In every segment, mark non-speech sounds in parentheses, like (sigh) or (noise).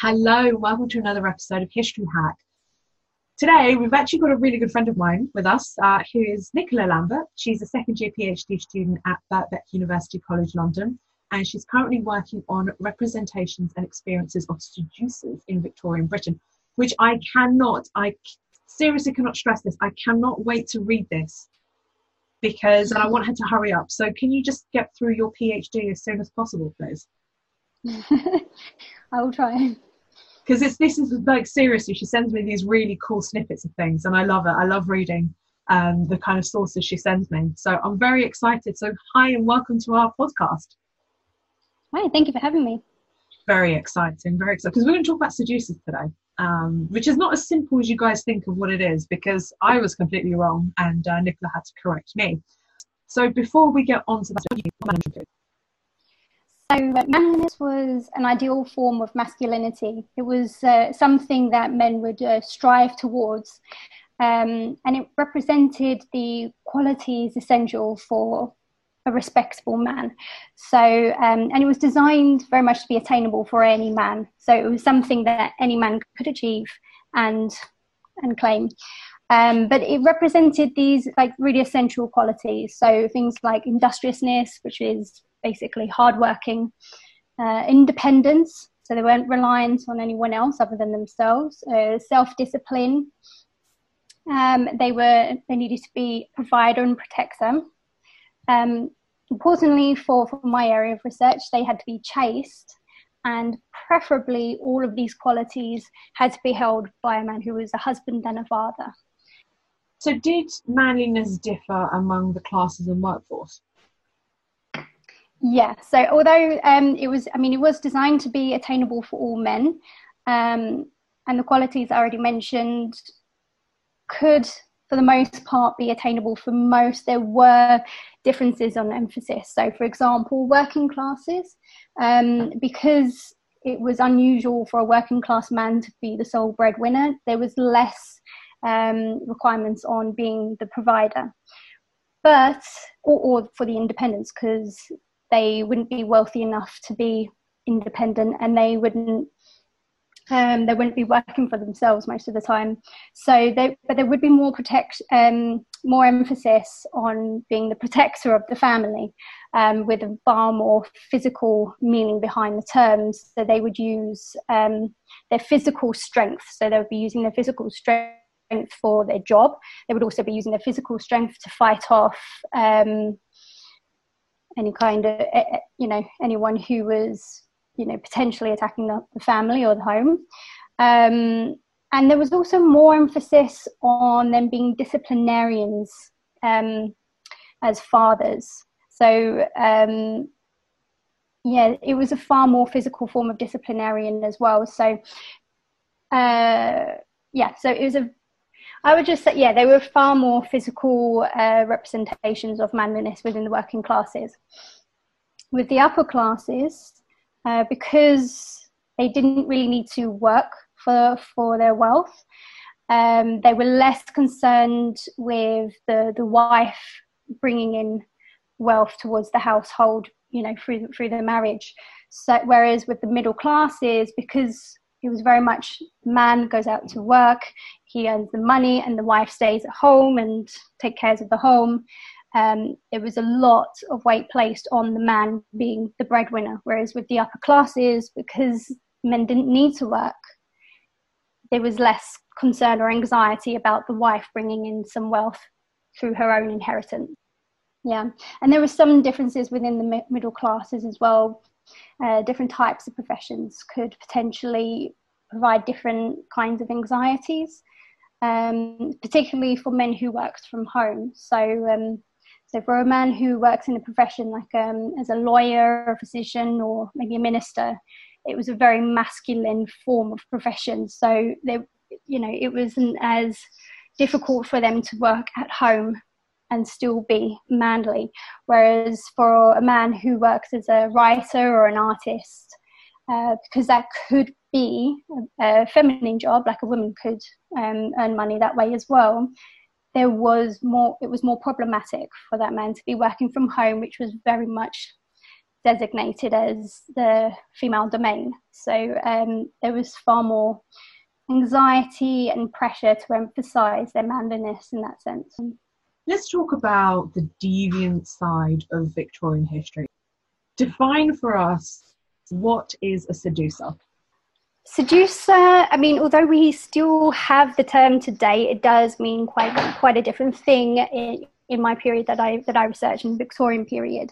Hello, welcome to another episode of History Hack. Today, we've actually got a really good friend of mine with us, uh, who is Nicola Lambert. She's a second year PhD student at Birkbeck University College London and she's currently working on representations and experiences of seducers in Victorian Britain, which I cannot, I seriously cannot stress this, I cannot wait to read this because and I want her to hurry up. So can you just get through your PhD as soon as possible, please? (laughs) I will try. Because it's this is like seriously, she sends me these really cool snippets of things, and I love it. I love reading um, the kind of sources she sends me. So I'm very excited. So hi and welcome to our podcast. Hi, thank you for having me. Very exciting, very exciting. Because we're going to talk about seducers today, um, which is not as simple as you guys think of what it is, because I was completely wrong and uh, Nicola had to correct me. So before we get on to that, so manliness was an ideal form of masculinity. It was uh, something that men would uh, strive towards, um, and it represented the qualities essential for a respectable man. So, um, and it was designed very much to be attainable for any man. So it was something that any man could achieve and and claim. Um, but it represented these like really essential qualities. So things like industriousness, which is basically hardworking, uh, independence. So they weren't reliant on anyone else other than themselves. Uh, self-discipline. Um, they were they needed to be provider and protector. Um, importantly, for, for my area of research, they had to be chaste, and preferably all of these qualities had to be held by a man who was a husband and a father. So, did manliness differ among the classes and workforce? Yeah. So, although um, it was, I mean, it was designed to be attainable for all men, um, and the qualities I already mentioned could for the most part be attainable for most. There were differences on emphasis. So, for example, working classes, um, because it was unusual for a working class man to be the sole breadwinner, there was less um, requirements on being the provider. But, or, or for the independents, because they wouldn't be wealthy enough to be independent and they wouldn't um, they wouldn't be working for themselves most of the time. So, they, but there would be more protect, um, more emphasis on being the protector of the family, um, with a far more physical meaning behind the terms. So they would use um, their physical strength. So they would be using their physical strength for their job. They would also be using their physical strength to fight off um, any kind of, you know, anyone who was you know potentially attacking the, the family or the home. Um, and there was also more emphasis on them being disciplinarians um, as fathers. So um, yeah it was a far more physical form of disciplinarian as well. So uh, yeah so it was a I would just say, yeah, they were far more physical uh, representations of manliness within the working classes. With the upper classes, uh, because they didn't really need to work for, for their wealth. Um, they were less concerned with the, the wife bringing in wealth towards the household, you know, through, through the marriage. So, whereas with the middle classes, because it was very much man goes out to work, he earns the money, and the wife stays at home and take cares of the home. um, there was a lot of weight placed on the man being the breadwinner. Whereas with the upper classes, because men didn't need to work, there was less concern or anxiety about the wife bringing in some wealth through her own inheritance. Yeah, and there were some differences within the middle classes as well. Uh, different types of professions could potentially provide different kinds of anxieties, um, particularly for men who worked from home. So, um, so for a man who works in a profession like um, as a lawyer, a physician, or maybe a minister, it was a very masculine form of profession. So they, you know, it wasn't as difficult for them to work at home and still be manly. Whereas for a man who works as a writer or an artist, uh, because that could be a feminine job, like a woman could um, earn money that way as well. There was more. It was more problematic for that man to be working from home, which was very much designated as the female domain. So um, there was far more anxiety and pressure to emphasize their manliness in that sense. Let's talk about the deviant side of Victorian history. Define for us what is a seducer? Seducer, I mean, although we still have the term today, it does mean quite quite a different thing in, in my period that I that I researched in the Victorian period,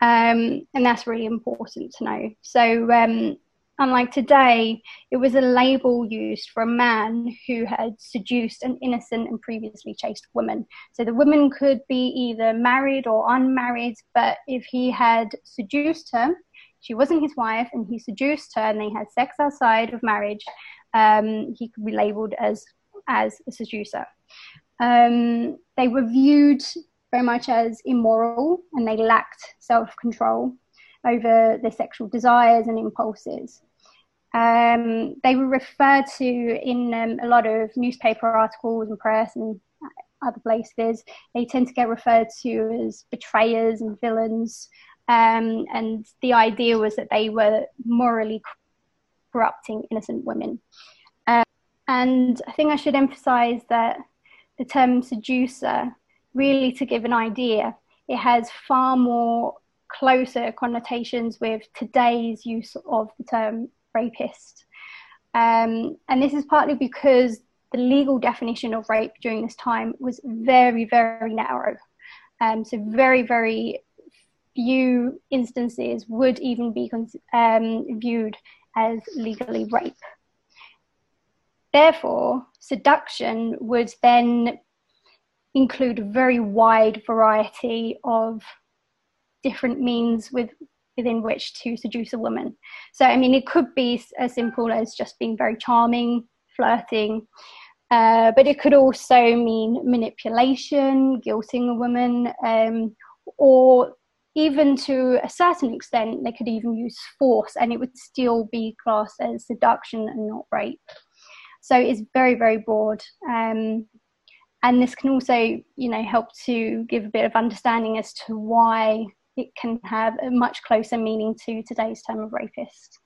um, and that's really important to know. So, um, unlike today, it was a label used for a man who had seduced an innocent and previously chaste woman. So the woman could be either married or unmarried, but if he had seduced her, she wasn't his wife and he seduced her and they had sex outside of marriage, um, he could be labeled as as a seducer. Um, they were viewed very much as immoral and they lacked self control over their sexual desires and impulses. Um, they were referred to in um, a lot of newspaper articles and press and other places. They tend to get referred to as betrayers and villains. Um, and the idea was that they were morally corrupting innocent women. Um, and I think I should emphasize that the term seducer, really to give an idea, it has far more closer connotations with today's use of the term rapist. Um, and this is partly because the legal definition of rape during this time was very, very narrow. Um, so, very, very few instances would even be um, viewed as legally rape. Therefore, seduction would then include a very wide variety of different means with, within which to seduce a woman. So, I mean, it could be as simple as just being very charming, flirting, uh, but it could also mean manipulation, guilting a woman, um, or even to a certain extent, they could even use force and it would still be classed as seduction and not rape. So it's very, very broad. Um, and this can also, you know, help to give a bit of understanding as to why it can have a much closer meaning to today's term of rapist.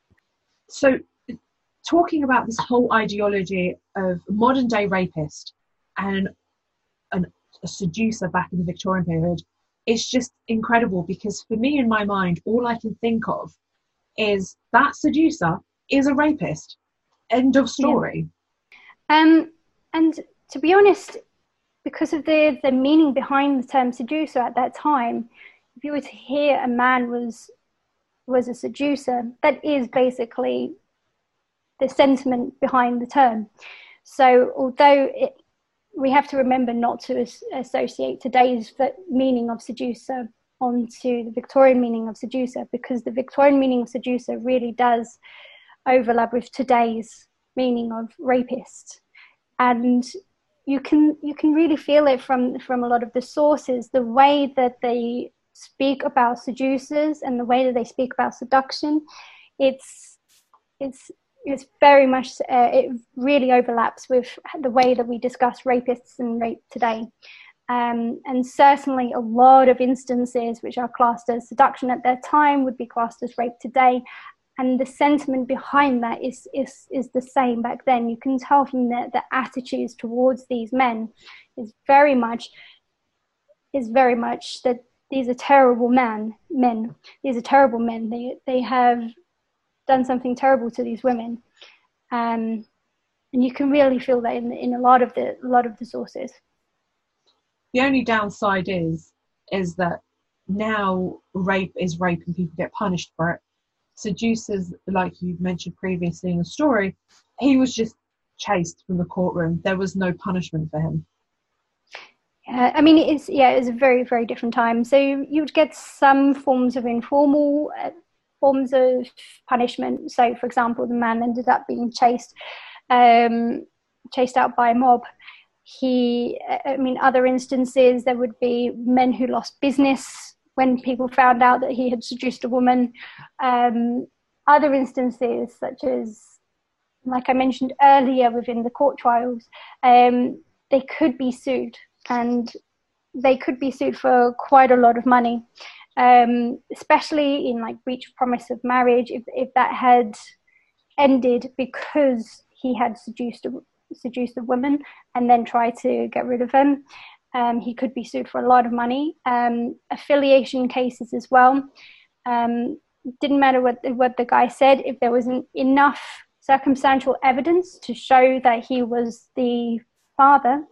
So, talking about this whole ideology of modern day rapist and an, a seducer back in the Victorian period, it's just incredible because for me in my mind all i can think of is that seducer is a rapist. End of story. Yeah. um and to be honest because of the the meaning behind the term seducer at that time if you were to hear a man was was a seducer that is basically the sentiment behind the term. So although it we have to remember not to as- associate today's meaning of seducer onto the Victorian meaning of seducer because the Victorian meaning of seducer really does overlap with today's meaning of rapist. And you can you can really feel it from from a lot of the sources, the way that they speak about seducers and the way that they speak about seduction. It's it's it's very much uh, it really overlaps with the way that we discuss rapists and rape today um, and certainly a lot of instances which are classed as seduction at their time would be classed as rape today and the sentiment behind that is is is the same back then you can tell from the, the attitudes towards these men is very much is very much that these are terrible men. Men. These are terrible men. They they have done something terrible to these women, um, and you can really feel that in in a lot of the a lot of the sources. The only downside is is that now rape is rape and people get punished for it. Seducers, like you mentioned previously in the story, he was just chased from the courtroom. There was no punishment for him. Yeah, I mean, it's yeah, it's a very very different time. So you would get some forms of informal uh, forms of punishment. So, for example, the man ended up being chased, um, chased out by a mob. He, I mean, other instances there would be men who lost business when people found out that he had seduced a woman. Um, other instances, such as, like I mentioned earlier, within the court trials, um, they could be sued and they could be sued for quite a lot of money, um, especially in like breach of promise of marriage. If if that had ended because he had seduced a, seduced a woman and then tried to get rid of him, um, he could be sued for a lot of money. Um, affiliation cases as well. Um, didn't matter what what the guy said if there wasn't enough circumstantial evidence to show that he was the father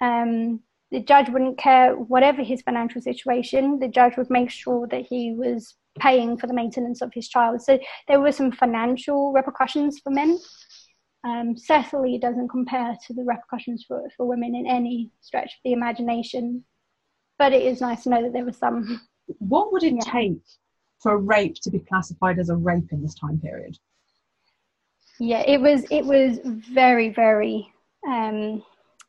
um, the judge wouldn't care whatever his financial situation, the judge would make sure that he was paying for the maintenance of his child. So there were some financial repercussions for men. Um, certainly, it doesn't compare to the repercussions for, for women in any stretch of the imagination. But it is nice to know that there was some. What would it yeah. take for rape to be classified as a rape in this time period? Yeah, it was. It was very, very um,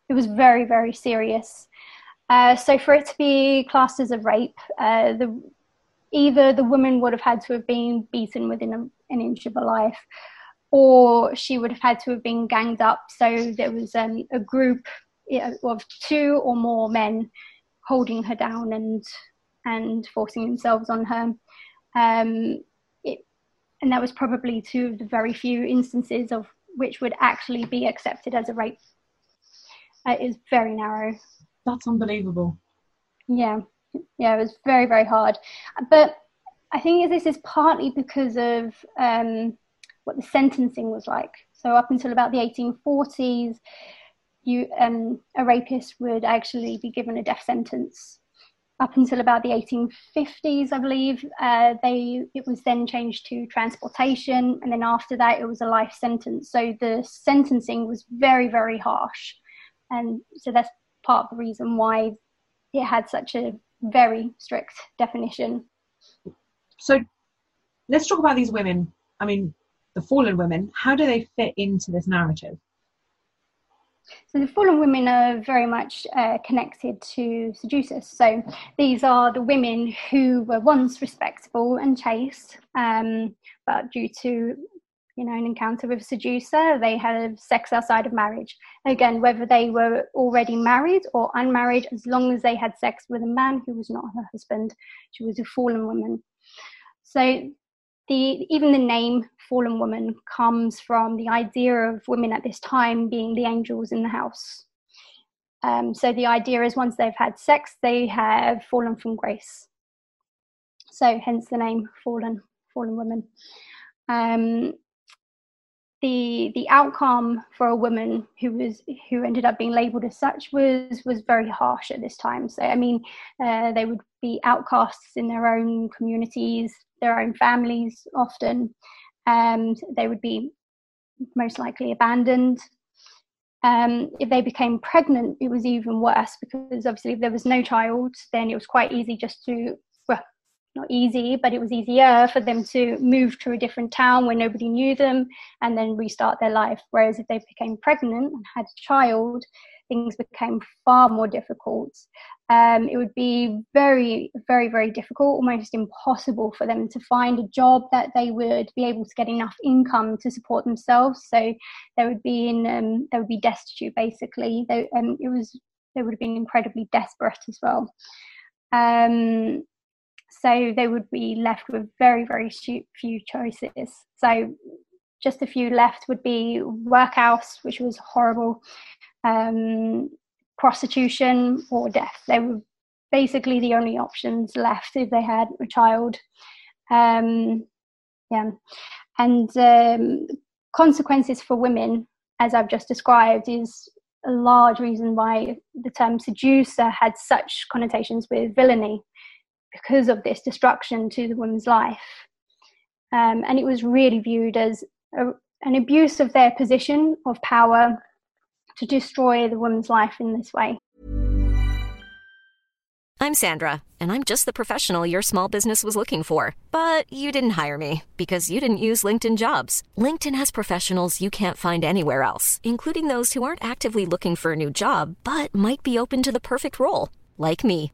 it was very, very serious. Uh, so for it to be classed as a rape, uh, the, either the woman would have had to have been beaten within a, an inch of her life, or she would have had to have been ganged up. So there was um, a group of two or more men holding her down and and forcing themselves on her. Um, it, and that was probably two of the very few instances of which would actually be accepted as a rape it is very narrow. That's unbelievable. Yeah, yeah, it was very, very hard. But I think this is partly because of um, what the sentencing was like. So up until about the 1840s, you um, a rapist would actually be given a death sentence. Up until about the 1850s, I believe, uh, they it was then changed to transportation, and then after that, it was a life sentence. So the sentencing was very, very harsh and so that's part of the reason why it had such a very strict definition. So let's talk about these women. I mean, the fallen women. How do they fit into this narrative? So the fallen women are very much uh, connected to seducers. So these are the women who were once respectable and chaste, um, but due to you know, an encounter with a seducer, they have sex outside of marriage. Again, whether they were already married or unmarried, as long as they had sex with a man who was not her husband, she was a fallen woman. So the even the name fallen woman comes from the idea of women at this time being the angels in the house. Um, so the idea is once they've had sex, they have fallen from grace. So hence the name fallen, fallen woman. Um, the the outcome for a woman who was who ended up being labelled as such was was very harsh at this time. So I mean, uh, they would be outcasts in their own communities, their own families. Often, um, they would be most likely abandoned. Um, if they became pregnant, it was even worse because obviously, if there was no child, then it was quite easy just to not easy, but it was easier for them to move to a different town where nobody knew them and then restart their life. Whereas if they became pregnant and had a child, things became far more difficult. Um, it would be very, very, very difficult, almost impossible for them to find a job that they would be able to get enough income to support themselves. So they would be in, um, they would be destitute basically. They, um, it was, they would have been incredibly desperate as well. Um, so they would be left with very, very few choices. So just a few left would be workhouse, which was horrible, um, prostitution, or death. They were basically the only options left if they had a child. Um, yeah, and um, consequences for women, as I've just described, is a large reason why the term seducer had such connotations with villainy because of this destruction to the woman's life. Um, and it was really viewed as a, an abuse of their position of power to destroy the woman's life in this way. I'm Sandra, and I'm just the professional your small business was looking for. But you didn't hire me because you didn't use LinkedIn jobs. LinkedIn has professionals you can't find anywhere else, including those who aren't actively looking for a new job but might be open to the perfect role, like me.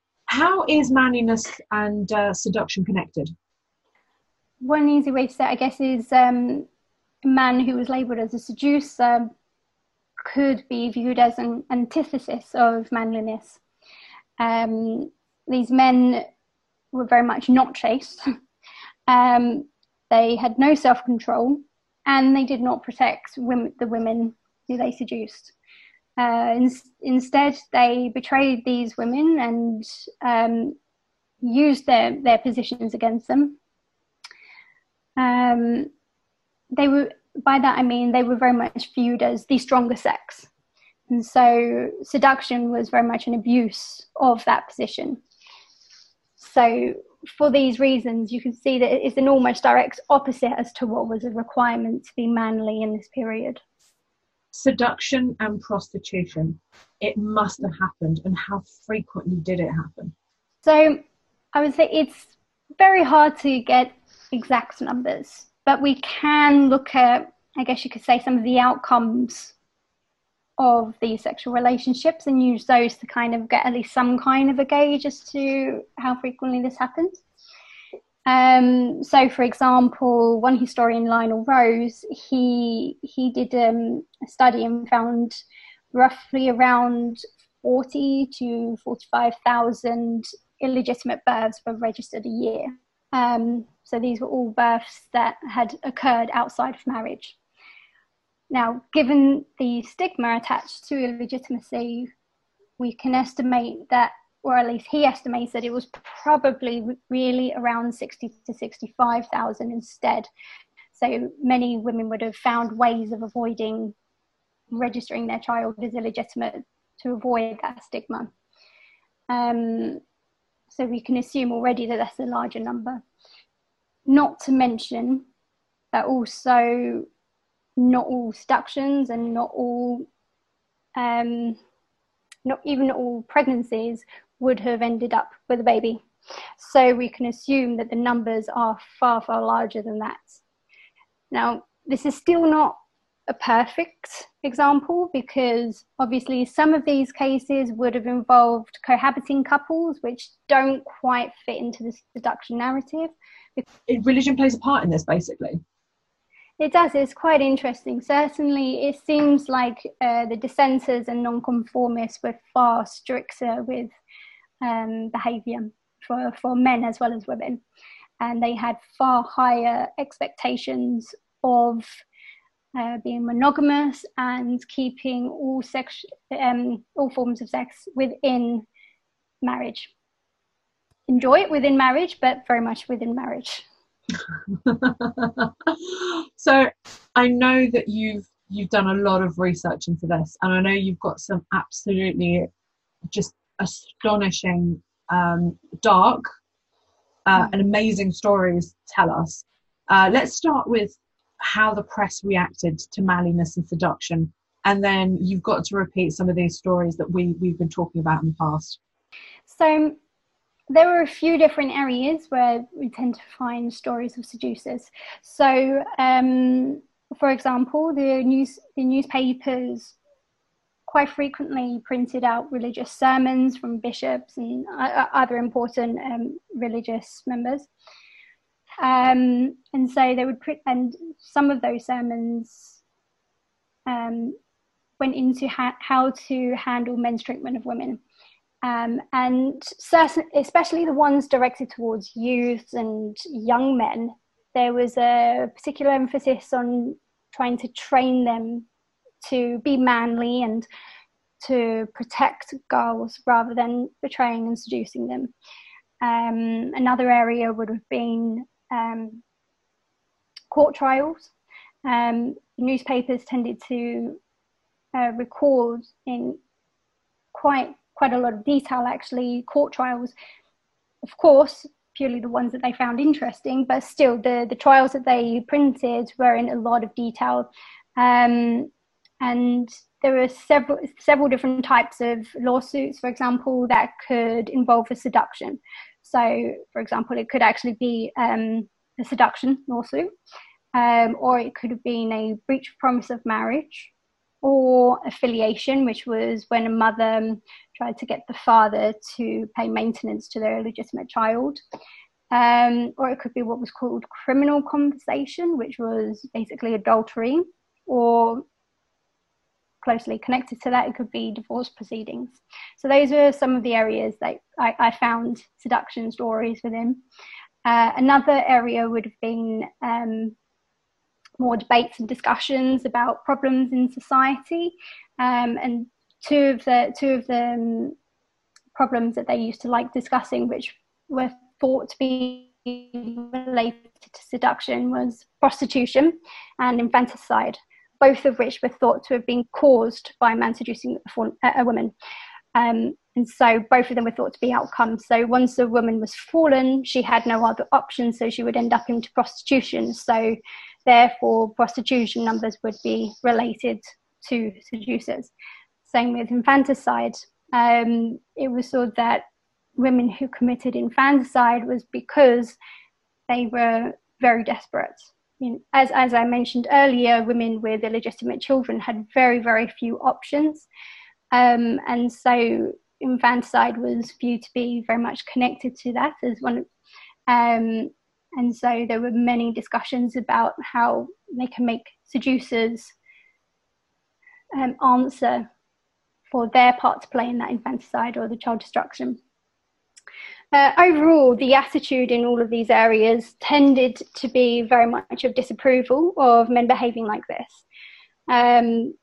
how is manliness and uh, seduction connected? One easy way to say it, I guess, is um, a man who was labelled as a seducer could be viewed as an antithesis of manliness. Um, these men were very much not chaste. (laughs) um, they had no self control and they did not protect women, the women who they seduced. Uh, in, instead, they betrayed these women and um, used their, their positions against them. Um, they were, by that I mean, they were very much viewed as the stronger sex. And so seduction was very much an abuse of that position. So, for these reasons, you can see that it's an almost direct opposite as to what was a requirement to be manly in this period seduction and prostitution. It must have happened and how frequently did it happen? So i would say it's very hard to get exact numbers but we can look at i guess you could say some of the outcomes of these sexual relationships and use those to kind of get at least some kind of a gauge as to how frequently this happens um, so, for example, one historian, Lionel Rose, he he did um, a study and found roughly around forty to forty-five thousand illegitimate births were registered a year. Um, so these were all births that had occurred outside of marriage. Now, given the stigma attached to illegitimacy, we can estimate that or at least he estimates that it was probably really around 60 to 65,000 instead. So many women would have found ways of avoiding registering their child as illegitimate to avoid that stigma. Um, so we can assume already that that's a larger number. Not to mention that also not all seductions and not all um, not even all pregnancies would have ended up with a baby. So we can assume that the numbers are far, far larger than that. Now, this is still not a perfect example because obviously some of these cases would have involved cohabiting couples, which don't quite fit into the seduction narrative. Religion plays a part in this, basically. It does. It's quite interesting. Certainly, it seems like uh, the dissenters and nonconformists were far stricter with um, behavior for, for men as well as women. And they had far higher expectations of uh, being monogamous and keeping all sex, um, all forms of sex within marriage. Enjoy it within marriage, but very much within marriage. (laughs) so, I know that you've you've done a lot of research into this, and I know you've got some absolutely just astonishing, um, dark, uh, and amazing stories tell us. Uh, let's start with how the press reacted to manliness and seduction and then you've got to repeat some of these stories that we we've been talking about in the past. So there are a few different areas where we tend to find stories of seducers. So, um, for example, the news the newspapers quite frequently printed out religious sermons from bishops and other important um, religious members. Um, and so they would print, and some of those sermons um, went into ha- how to handle men's treatment of women. Um, and certain, especially the ones directed towards youth and young men, there was a particular emphasis on trying to train them to be manly and to protect girls rather than betraying and seducing them. Um, another area would have been um, court trials. Um, newspapers tended to uh, record in quite quite a lot of detail actually court trials of course purely the ones that they found interesting but still the the trials that they printed were in a lot of detail um, and there are several several different types of lawsuits for example that could involve a seduction so for example it could actually be um, a seduction lawsuit um, or it could have been a breach of promise of marriage or affiliation, which was when a mother um, tried to get the father to pay maintenance to their illegitimate child. Um, or it could be what was called criminal conversation, which was basically adultery, or closely connected to that, it could be divorce proceedings. So those are some of the areas that I, I found seduction stories within. Uh, another area would have been um, more debates and discussions about problems in society. Um, and two of the two of the um, problems that they used to like discussing, which were thought to be related to seduction, was prostitution and infanticide, both of which were thought to have been caused by a man seducing a, woman. Um, and so both of them were thought to be outcomes. So once a woman was fallen, she had no other option, so she would end up into prostitution. So therefore, prostitution numbers would be related to seducers. Same with infanticide. Um, it was thought that women who committed infanticide was because they were very desperate. You know, as, as I mentioned earlier, women with illegitimate children had very, very few options. Um, and so infanticide was viewed to be very much connected to that as one. Um, and so there were many discussions about how they can make seducers um, answer for their part to play in that infanticide or the child destruction. Uh, overall, the attitude in all of these areas tended to be very much of disapproval of men behaving like this. Um,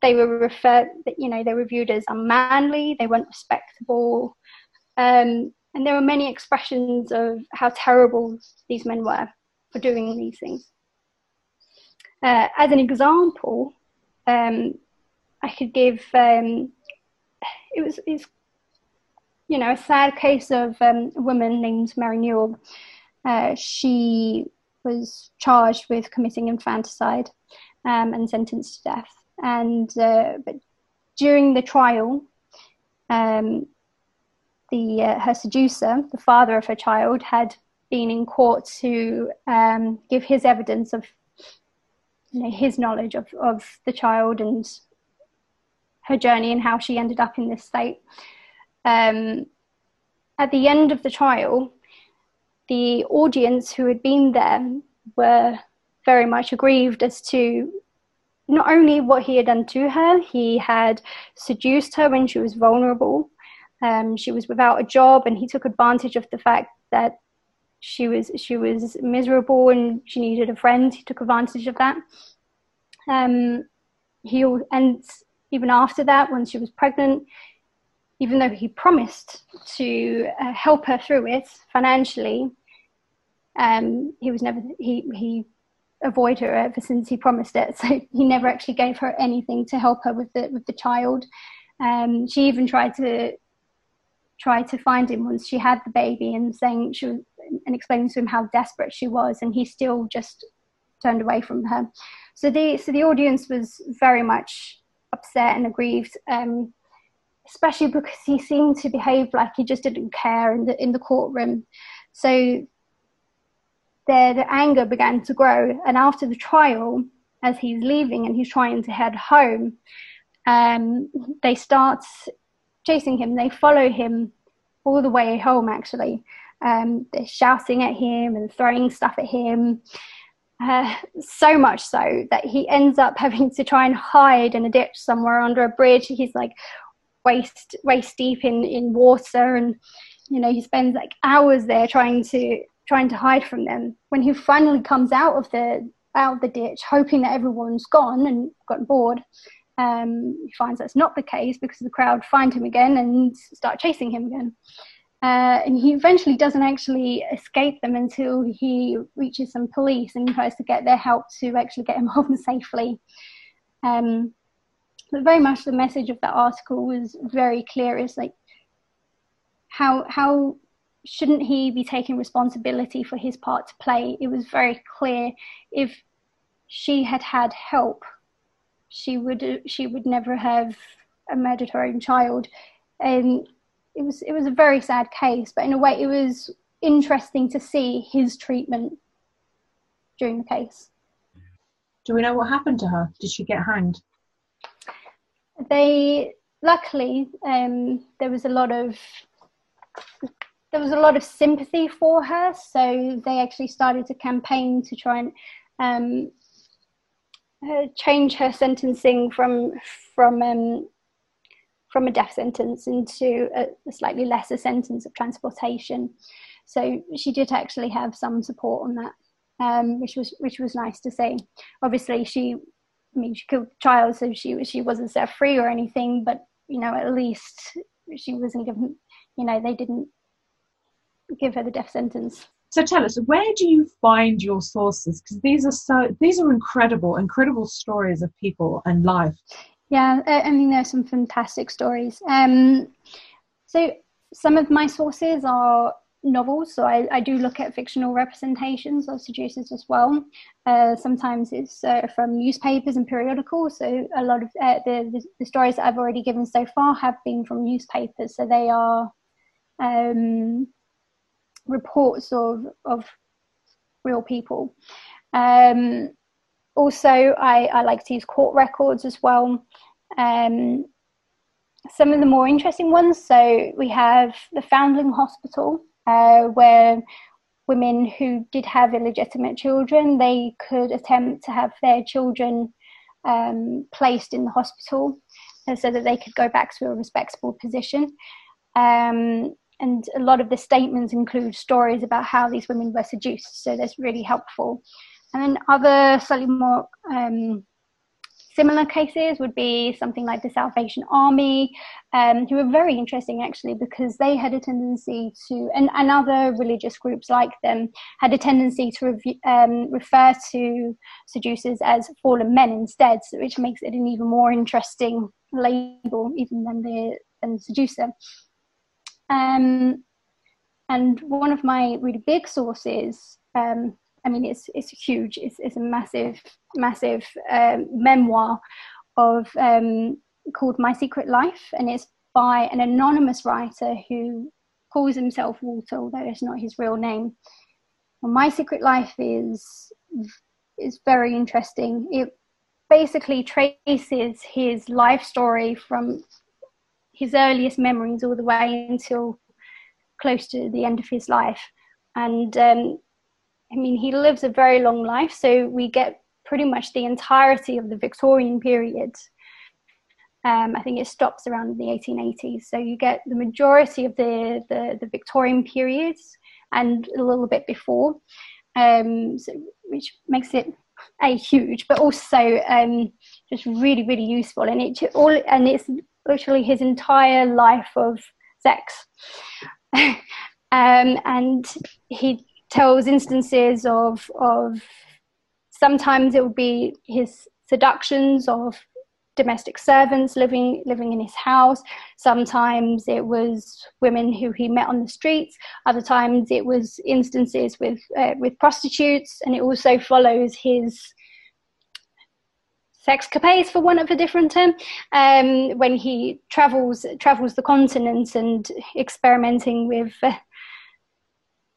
they were referred, you know, they were viewed as unmanly, they weren't respectable, um, and there were many expressions of how terrible these men were for doing these things. Uh, as an example, um, I could give um, it was it's you know a sad case of um, a woman named Mary Newell. Uh, she was charged with committing infanticide um, and sentenced to death and uh, but during the trial, um, the uh, her seducer, the father of her child, had been in court to um, give his evidence of you know, his knowledge of, of the child and her journey and how she ended up in this state. Um, at the end of the trial, the audience who had been there were very much aggrieved as to not only what he had done to her, he had seduced her when she was vulnerable. Um, she was without a job, and he took advantage of the fact that she was she was miserable and she needed a friend. He took advantage of that. Um, he and even after that, when she was pregnant, even though he promised to uh, help her through it financially, um, he was never he he avoid her ever since he promised it. (laughs) So he never actually gave her anything to help her with the with the child. Um, she even tried to try to find him once she had the baby and saying she was and explaining to him how desperate she was, and he still just turned away from her. So the so the audience was very much upset and aggrieved, um, especially because he seemed to behave like he just didn't care in the in the courtroom. So their, anger began to grow, and after the trial, as he's leaving and he's trying to head home, um, they start chasing him. They follow him all the way home. Actually, um, they're shouting at him and throwing stuff at him. Uh, so much so that he ends up (laughs) having to try and hide in a ditch somewhere under a bridge. He's like waist waist deep in in water, and you know he spends like hours there trying to trying to hide from them. When he finally comes out of the out of the ditch, hoping that everyone's gone and got bored, um, he finds that's not the case because the crowd find him again and start chasing him again. Uh, and he eventually doesn't actually escape them until he reaches some police and tries to get their help to actually get him (laughs) home safely. Um, but very much the message of that article was very clear. It's like how how shouldn't he be taking responsibility for his part to play? It was very clear if she had had help, she would she would never have uh, murdered her own child. And it was it was a very sad case, but in a way it was interesting to see his treatment during the case. Do we know what happened to her? Did she get hanged? They luckily um, there was a lot of there was a lot of sympathy for her, so they actually started a campaign to try and um, uh, change her sentencing from from um, from a death sentence into a, slightly lesser sentence of transportation. So she did actually have some support on that, um, which was which was nice to see. Obviously, she, I mean, she killed a child, so she she wasn't set free or anything, but you know, at least she wasn't given. You know, they didn't give her the death sentence. So tell us, where do you find your sources? Because these are so these are incredible, incredible stories of people and life. Yeah, I mean, there's some fantastic stories. Um, so some of my sources are novels, so I, I do look at fictional representations of seducers as well. Uh, sometimes it's uh, from newspapers and periodicals. So a lot of uh, the, the, stories that I've already given so far have been from newspapers. So they are um, reports of of real people. Um, also, I, I like to use court records as well. Um, some of the more interesting ones. So we have the Foundling Hospital, uh, where women who did have illegitimate children, they could attempt to have their children um, placed in the hospital uh, so that they could go back to a respectable position. Um, and a lot of the statements include stories about how these women were seduced, so that's really helpful. And then other slightly more um, similar cases would be something like the Salvation Army, um, who were very interesting actually because they had a tendency to, and, and other religious groups like them, had a tendency to um, refer to seducers as fallen men instead, which makes it an even more interesting label even than the than seducer. Um, and one of my really big sources um, I mean, it's it's huge. It's it's a massive, massive um, memoir of um, called My Secret Life, and it's by an anonymous writer who calls himself Walter, although it's not his real name. Well, My Secret Life is is very interesting. It basically traces his life story from his earliest memories all the way until close to the end of his life, and um, I mean, he lives a very long life, so we get pretty much the entirety of the Victorian period. Um, I think it stops around the 1880s. So you get the majority of the, the, the Victorian periods and a little bit before, um, so, which makes it a huge, but also um, just really, really useful. And it all and it's literally his entire life of sex. (laughs) um, and he tells instances of of sometimes it would be his seductions of domestic servants living living in his house. Sometimes it was women who he met on the streets. Other times it was instances with uh, with prostitutes and it also follows his sexcapades, for want of a different term, um, when he travels travels the continent and experimenting with uh,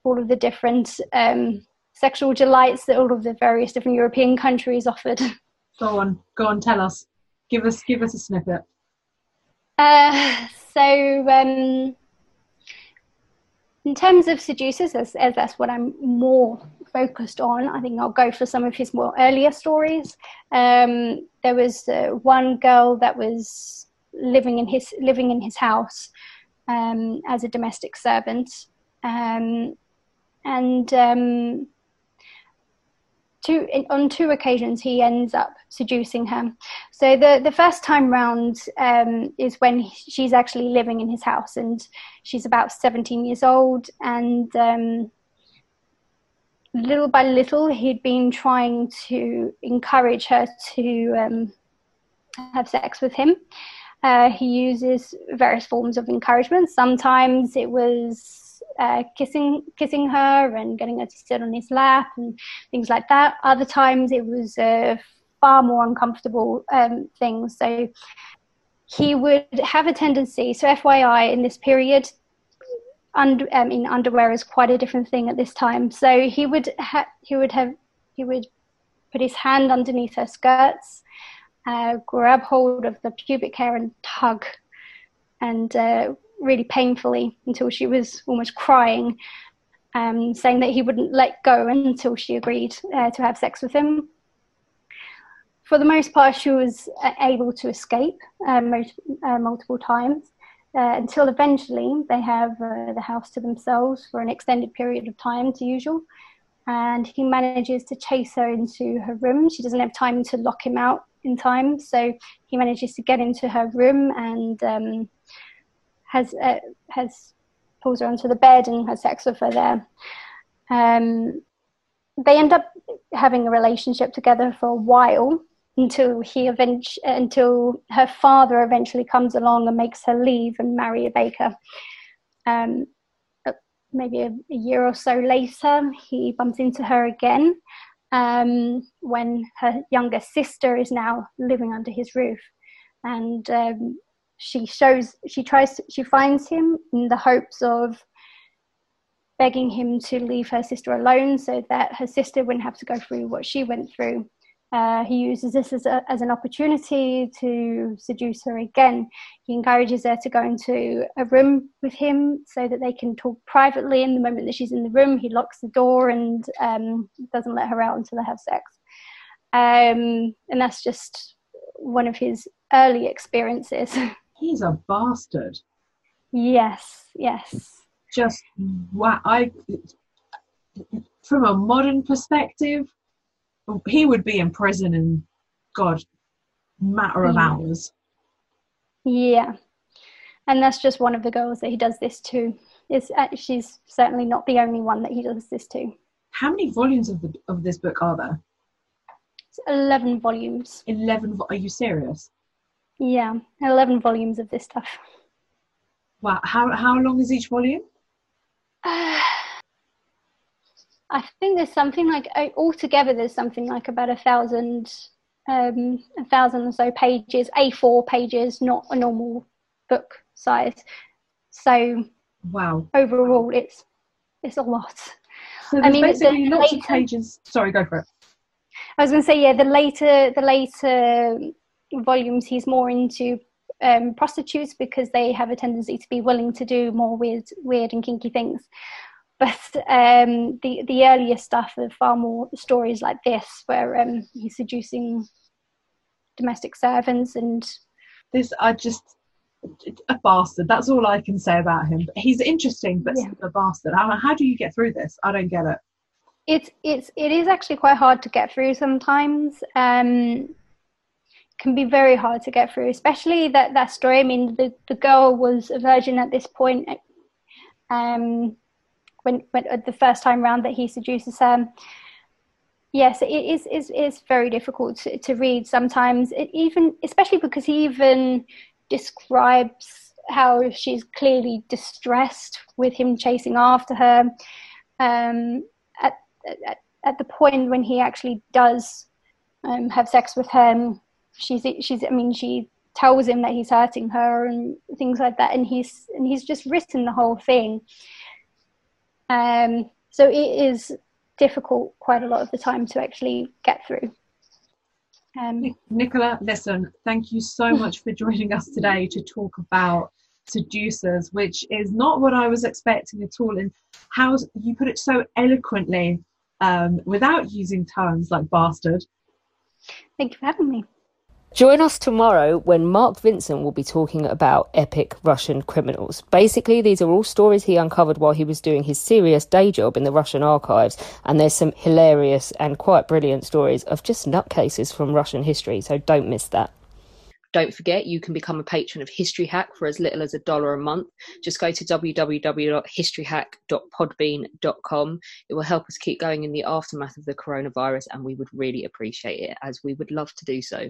all of the different um, sexual delights that all of the various different European countries offered. (laughs) Go on, go on, tell us. Give us give us a snippet. Uh, so, um, in terms of seducers, as, as that's what I'm more focused on, I think I'll go for some of his more earlier stories. Um, there was uh, one girl that was living in his living in his house um, as a domestic servant, um, and um, two on two occasions he ends up seducing her. So the the first time round um, is when she's actually living in his house, and she's about seventeen years old, and um, little by little he'd been trying to encourage her to um, have sex with him. Uh, he uses various forms of encouragement. Sometimes it was uh, kissing kissing her and getting her to sit on his lap and things like that. Other times it was uh, far more uncomfortable um, things. So he would have a tendency. So FYI, in this period, under, um, in underwear is quite a different thing at this time. So he would ha- he would have he would put his hand underneath her skirts, uh, grab hold of the pubic hair and tug, and uh, really painfully until she was almost crying, um, saying that he wouldn't let go until she agreed uh, to have sex with him. For the most part, she was uh, able to escape uh, uh, multiple times uh, until eventually they have the house to themselves for an extended period of time, to usual. And he manages to chase her into her room. She doesn't have time to lock him out in time, so he manages to get into her room and um, has uh, has pulls her onto the bed and has sex with her there. Um, they end up having a relationship together for a while until he eventually until her father eventually comes along and makes her leave and marry a baker. Um, maybe a, a, year or so later, he bumps into her again um, when her younger sister is now living under his roof, and um, she shows she tries she finds him in the hopes of begging him to leave her sister alone so that her sister wouldn't have to go through what she went through uh, he uses this as, a, as an opportunity to seduce her again. He encourages her to go into a room with him so that they can talk privately. In the moment that she's in the room, he locks the door and um, doesn't let her out until they have sex. Um, and that's just one of his early experiences. (laughs) he's a bastard. Yes, yes. Just wow. I, from a modern perspective, he would be in prison in God, matter of yeah. hours. Yeah, and that's just one of the girls that he does this to. Is uh, she's certainly not the only one that he does this to. How many volumes of the of this book are there? It's Eleven volumes. Eleven. Are you serious? Yeah, 11 volumes of this stuff. Wow. How, how long is each volume? Uh, (sighs) I think there's something like, uh, altogether, there's something like about a thousand, um, a thousand or so pages, A4 pages, not a normal book size. So, wow. Overall, it's it's a lot. So I mean, basically lots later, of pages. Sorry, go for it. I was going to say, yeah, the later the later volumes he's more into um, prostitutes because they have a tendency to be willing to do more weird, weird and kinky things. But um, the the earlier stuff are far more stories like this, where um, he's seducing domestic servants and this. I just a bastard. That's all I can say about him. He's interesting, but yeah. a bastard. How, how do you get through this? I don't get it. It's it's it is actually quite hard to get through sometimes. Um, can be very hard to get through, especially that that story. I mean, the the girl was a virgin at this point. Um, when when the first time round that he seduces her. Yes, it is is is very difficult to, to read sometimes. It even, especially because he even describes how she's clearly distressed with him chasing after her. Um, at, at at the point when he actually does um, have sex with her she's she's I mean she tells him that he's hurting her and things like that, and he's and he's just written the whole thing. Um, so it is difficult quite a lot of the time to actually get through. Um, Nicola, listen, thank you so (laughs) much for joining us today to talk about seducers, which is not what I was expecting at all. And how you put it so eloquently um, without using terms like bastard. Thank you for having me. Join us tomorrow when Mark Vincent will be talking about epic Russian criminals. Basically, these are all stories he uncovered while he was doing his serious day job in the Russian archives, and there's some hilarious and quite brilliant stories of just nutcases from Russian history, so don't miss that. Don't forget, you can become a patron of History Hack for as little as a dollar a month. Just go to www.historyhack.podbean.com. It will help us keep going in the aftermath of the coronavirus, and we would really appreciate it, as we would love to do so.